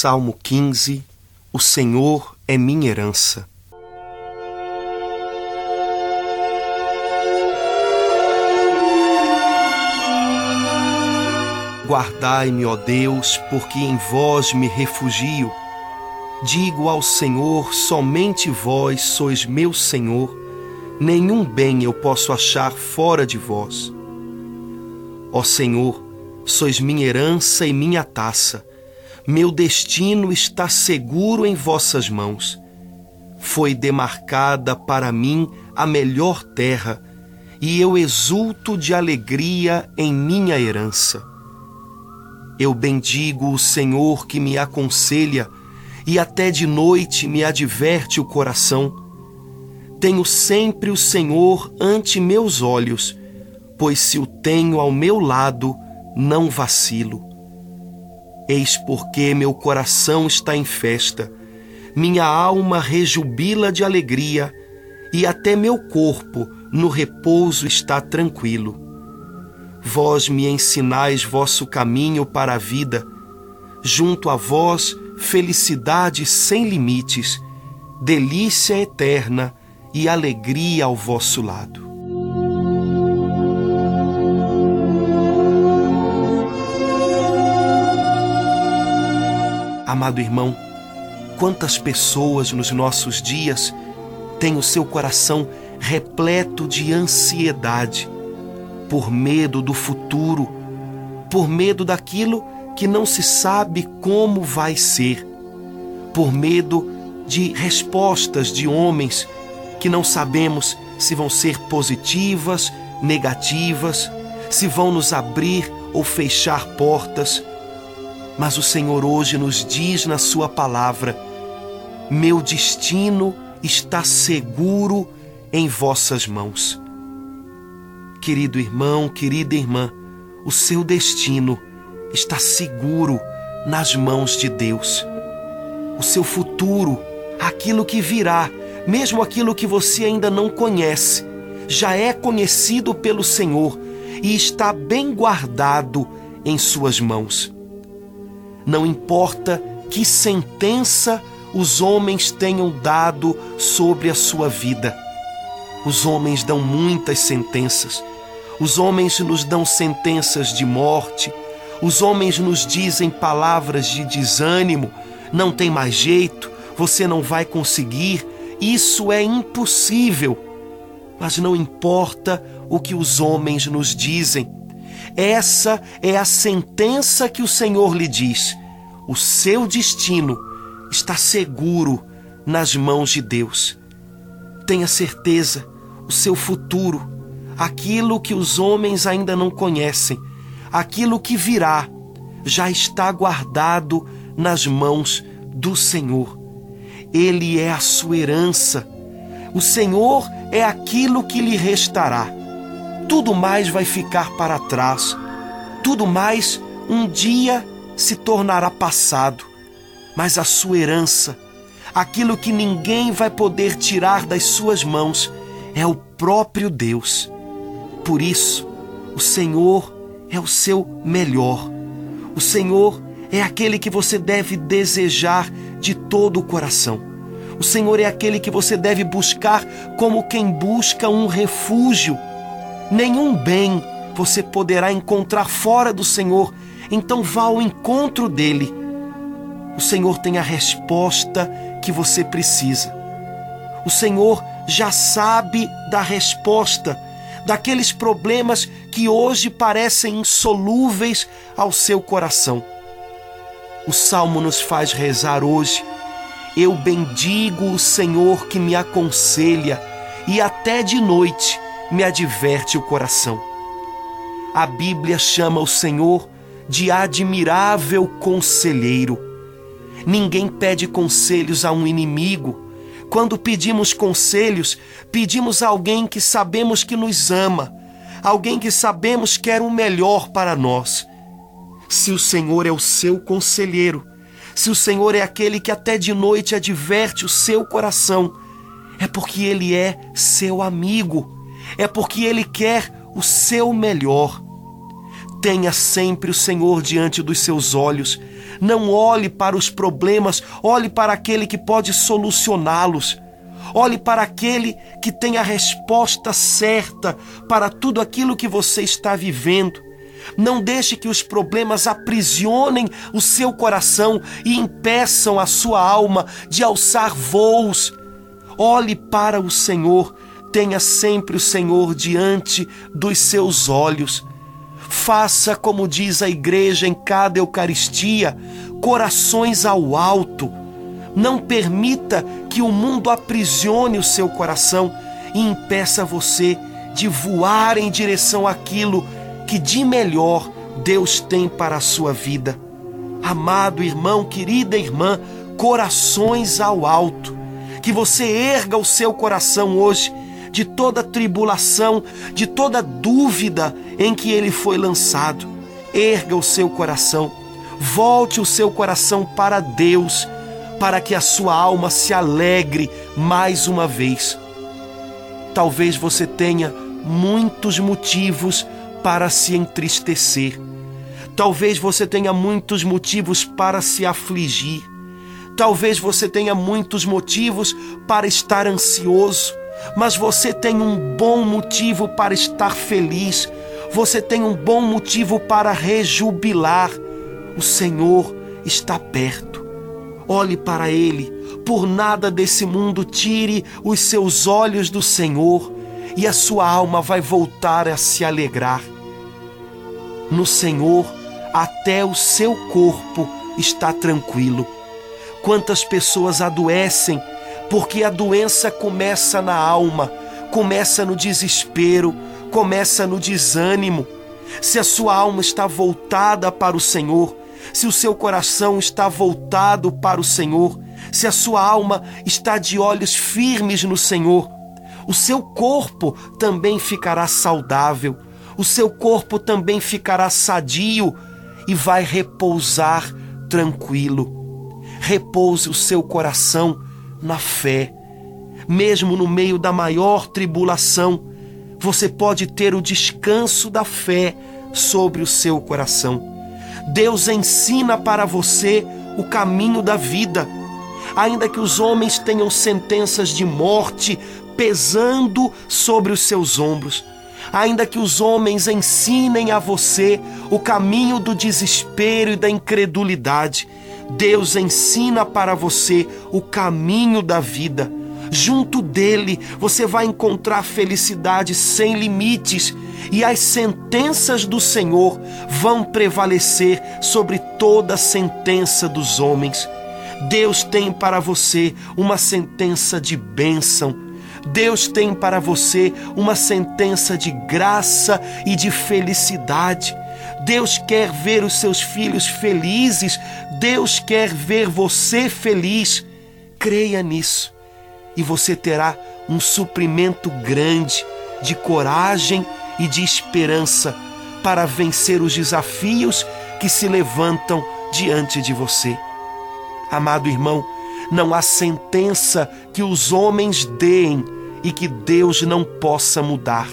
Salmo 15 O Senhor é minha herança. Guardai-me, ó Deus, porque em vós me refugio. Digo ao Senhor: somente vós sois meu Senhor, nenhum bem eu posso achar fora de vós. Ó Senhor, sois minha herança e minha taça meu destino está seguro em vossas mãos. Foi demarcada para mim a melhor terra, e eu exulto de alegria em minha herança. Eu bendigo o Senhor que me aconselha, e até de noite me adverte o coração. Tenho sempre o Senhor ante meus olhos, pois se o tenho ao meu lado, não vacilo. Eis porque meu coração está em festa, minha alma rejubila de alegria, e até meu corpo no repouso está tranquilo. Vós me ensinais vosso caminho para a vida, junto a vós felicidade sem limites, delícia eterna e alegria ao vosso lado. Amado irmão, quantas pessoas nos nossos dias têm o seu coração repleto de ansiedade, por medo do futuro, por medo daquilo que não se sabe como vai ser, por medo de respostas de homens que não sabemos se vão ser positivas, negativas, se vão nos abrir ou fechar portas mas o Senhor hoje nos diz na Sua palavra: Meu destino está seguro em vossas mãos. Querido irmão, querida irmã, o seu destino está seguro nas mãos de Deus. O seu futuro, aquilo que virá, mesmo aquilo que você ainda não conhece, já é conhecido pelo Senhor e está bem guardado em Suas mãos. Não importa que sentença os homens tenham dado sobre a sua vida. Os homens dão muitas sentenças. Os homens nos dão sentenças de morte. Os homens nos dizem palavras de desânimo. Não tem mais jeito, você não vai conseguir. Isso é impossível. Mas não importa o que os homens nos dizem. Essa é a sentença que o Senhor lhe diz. O seu destino está seguro nas mãos de Deus. Tenha certeza, o seu futuro, aquilo que os homens ainda não conhecem, aquilo que virá, já está guardado nas mãos do Senhor. Ele é a sua herança. O Senhor é aquilo que lhe restará tudo mais vai ficar para trás, tudo mais um dia se tornará passado, mas a sua herança, aquilo que ninguém vai poder tirar das suas mãos, é o próprio Deus. Por isso, o Senhor é o seu melhor. O Senhor é aquele que você deve desejar de todo o coração. O Senhor é aquele que você deve buscar como quem busca um refúgio Nenhum bem você poderá encontrar fora do Senhor, então vá ao encontro dele. O Senhor tem a resposta que você precisa. O Senhor já sabe da resposta daqueles problemas que hoje parecem insolúveis ao seu coração. O salmo nos faz rezar hoje: Eu bendigo o Senhor que me aconselha, e até de noite me adverte o coração. A Bíblia chama o Senhor de admirável conselheiro. Ninguém pede conselhos a um inimigo. Quando pedimos conselhos, pedimos a alguém que sabemos que nos ama, alguém que sabemos quer o melhor para nós. Se o Senhor é o seu conselheiro, se o Senhor é aquele que até de noite adverte o seu coração, é porque ele é seu amigo é porque Ele quer o seu melhor. Tenha sempre o Senhor diante dos seus olhos. Não olhe para os problemas, olhe para aquele que pode solucioná-los. Olhe para aquele que tem a resposta certa para tudo aquilo que você está vivendo. Não deixe que os problemas aprisionem o seu coração e impeçam a sua alma de alçar voos. Olhe para o Senhor, tenha sempre o Senhor diante dos seus olhos. Faça como diz a igreja em cada Eucaristia, corações ao alto. Não permita que o mundo aprisione o seu coração e impeça você de voar em direção àquilo que de melhor Deus tem para a sua vida. Amado irmão, querida irmã, corações ao alto. Que você erga o seu coração hoje de toda tribulação, de toda dúvida em que ele foi lançado. Erga o seu coração, volte o seu coração para Deus, para que a sua alma se alegre mais uma vez. Talvez você tenha muitos motivos para se entristecer. Talvez você tenha muitos motivos para se afligir. Talvez você tenha muitos motivos para estar ansioso, mas você tem um bom motivo para estar feliz. Você tem um bom motivo para rejubilar. O Senhor está perto. Olhe para Ele. Por nada desse mundo tire os seus olhos do Senhor e a sua alma vai voltar a se alegrar. No Senhor, até o seu corpo está tranquilo. Quantas pessoas adoecem porque a doença começa na alma, começa no desespero, começa no desânimo. Se a sua alma está voltada para o Senhor, se o seu coração está voltado para o Senhor, se a sua alma está de olhos firmes no Senhor, o seu corpo também ficará saudável, o seu corpo também ficará sadio e vai repousar tranquilo. Repouse o seu coração na fé. Mesmo no meio da maior tribulação, você pode ter o descanso da fé sobre o seu coração. Deus ensina para você o caminho da vida. Ainda que os homens tenham sentenças de morte pesando sobre os seus ombros. Ainda que os homens ensinem a você o caminho do desespero e da incredulidade, Deus ensina para você o caminho da vida. Junto dele você vai encontrar felicidade sem limites e as sentenças do Senhor vão prevalecer sobre toda sentença dos homens. Deus tem para você uma sentença de bênção Deus tem para você uma sentença de graça e de felicidade. Deus quer ver os seus filhos felizes. Deus quer ver você feliz. Creia nisso e você terá um suprimento grande de coragem e de esperança para vencer os desafios que se levantam diante de você. Amado irmão, não há sentença que os homens deem e que Deus não possa mudar.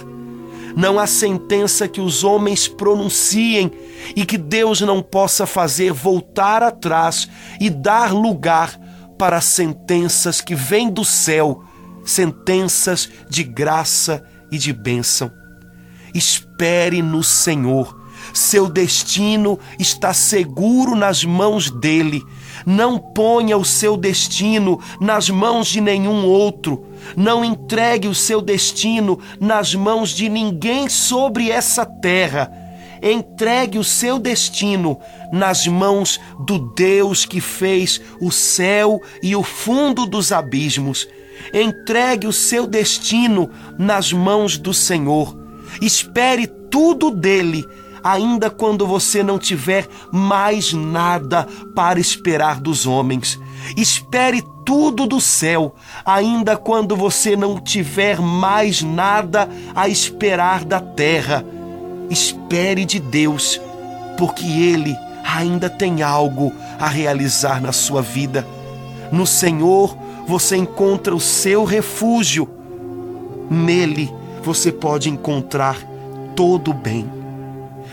Não há sentença que os homens pronunciem e que Deus não possa fazer voltar atrás e dar lugar para sentenças que vêm do céu, sentenças de graça e de bênção. Espere no Senhor. Seu destino está seguro nas mãos dele. Não ponha o seu destino nas mãos de nenhum outro. Não entregue o seu destino nas mãos de ninguém sobre essa terra. Entregue o seu destino nas mãos do Deus que fez o céu e o fundo dos abismos. Entregue o seu destino nas mãos do Senhor. Espere tudo dele ainda quando você não tiver mais nada para esperar dos homens. Espere tudo do céu, ainda quando você não tiver mais nada a esperar da terra. Espere de Deus, porque Ele ainda tem algo a realizar na sua vida. No Senhor você encontra o seu refúgio. Nele você pode encontrar todo o bem.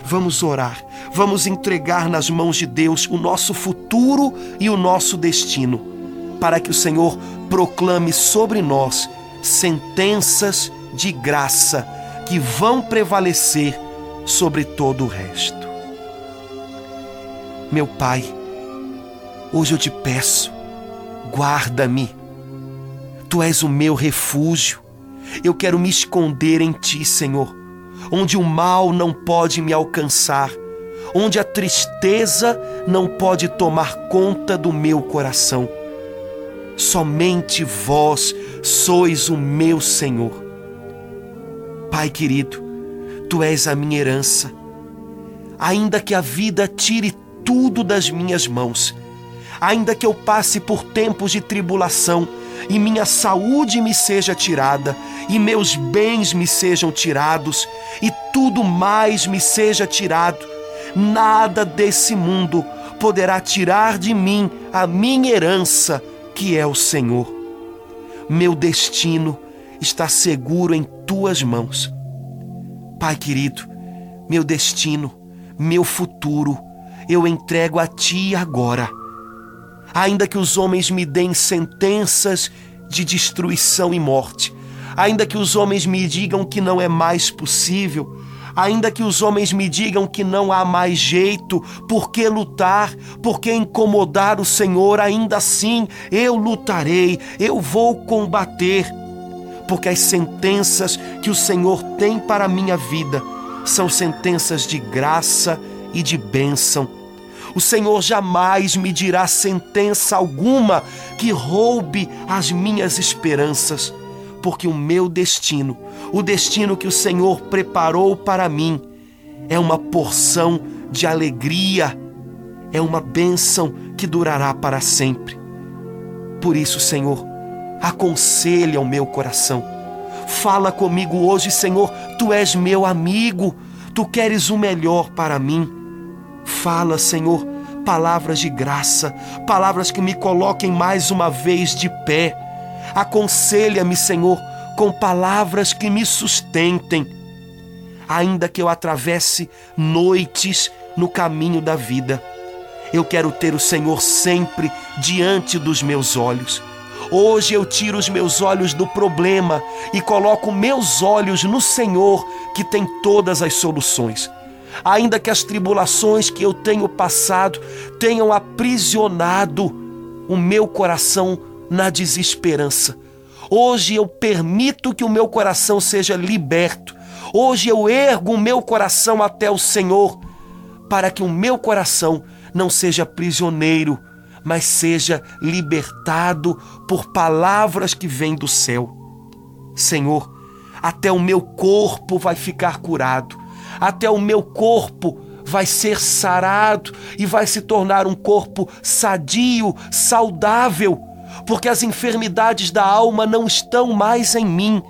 Vamos orar, vamos entregar nas mãos de Deus o nosso futuro e o nosso destino, para que o Senhor proclame sobre nós sentenças de graça que vão prevalecer sobre todo o resto. Meu Pai, hoje eu te peço, guarda-me. Tu és o meu refúgio. Eu quero me esconder em ti, Senhor onde o mal não pode me alcançar, onde a tristeza não pode tomar conta do meu coração. Somente vós sois o meu Senhor. Pai querido, tu és a minha herança. Ainda que a vida tire tudo das minhas mãos, ainda que eu passe por tempos de tribulação, e minha saúde me seja tirada, e meus bens me sejam tirados, e tudo mais me seja tirado, nada desse mundo poderá tirar de mim a minha herança, que é o Senhor. Meu destino está seguro em tuas mãos. Pai querido, meu destino, meu futuro, eu entrego a ti agora ainda que os homens me deem sentenças de destruição e morte, ainda que os homens me digam que não é mais possível, ainda que os homens me digam que não há mais jeito, por que lutar, por que incomodar o Senhor, ainda assim eu lutarei, eu vou combater, porque as sentenças que o Senhor tem para a minha vida são sentenças de graça e de bênção o Senhor jamais me dirá sentença alguma que roube as minhas esperanças, porque o meu destino, o destino que o Senhor preparou para mim, é uma porção de alegria, é uma bênção que durará para sempre. Por isso, Senhor, aconselha o meu coração. Fala comigo hoje, Senhor, tu és meu amigo, tu queres o melhor para mim. Fala, Senhor, palavras de graça, palavras que me coloquem mais uma vez de pé. Aconselha-me, Senhor, com palavras que me sustentem. Ainda que eu atravesse noites no caminho da vida, eu quero ter o Senhor sempre diante dos meus olhos. Hoje eu tiro os meus olhos do problema e coloco meus olhos no Senhor, que tem todas as soluções ainda que as tribulações que eu tenho passado tenham aprisionado o meu coração na desesperança. Hoje eu permito que o meu coração seja liberto. Hoje eu ergo o meu coração até o Senhor, para que o meu coração não seja prisioneiro, mas seja libertado por palavras que vêm do céu. Senhor, até o meu corpo vai ficar curado, até o meu corpo vai ser sarado e vai se tornar um corpo sadio, saudável, porque as enfermidades da alma não estão mais em mim,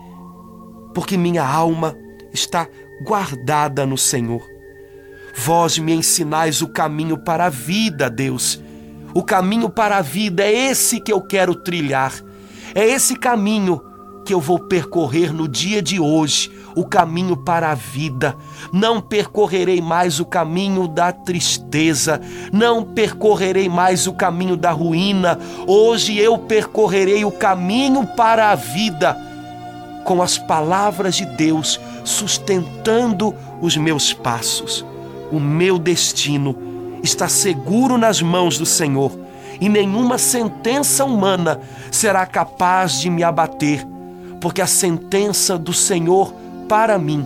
porque minha alma está guardada no Senhor. Vós me ensinais o caminho para a vida, Deus. O caminho para a vida é esse que eu quero trilhar. É esse caminho que eu vou percorrer no dia de hoje, o caminho para a vida. Não percorrerei mais o caminho da tristeza, não percorrerei mais o caminho da ruína. Hoje eu percorrerei o caminho para a vida, com as palavras de Deus sustentando os meus passos. O meu destino está seguro nas mãos do Senhor e nenhuma sentença humana será capaz de me abater porque a sentença do Senhor para mim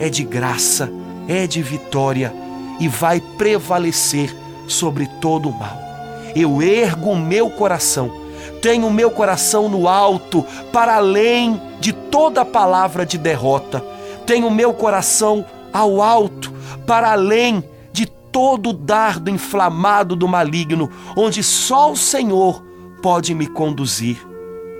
é de graça, é de vitória e vai prevalecer sobre todo o mal. Eu ergo o meu coração, tenho o meu coração no alto, para além de toda palavra de derrota. Tenho o meu coração ao alto, para além de todo dardo inflamado do maligno, onde só o Senhor pode me conduzir.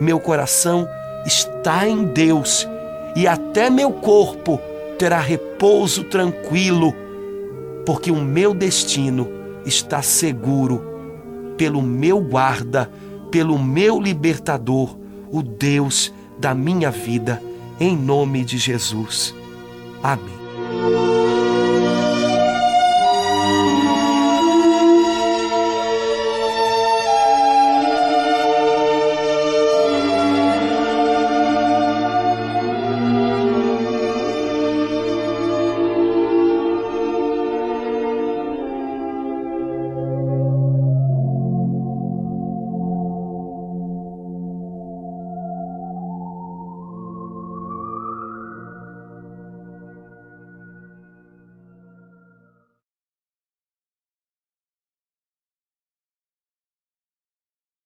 Meu coração está em Deus e até meu corpo terá repouso tranquilo, porque o meu destino está seguro pelo meu guarda, pelo meu libertador, o Deus da minha vida, em nome de Jesus. Amém.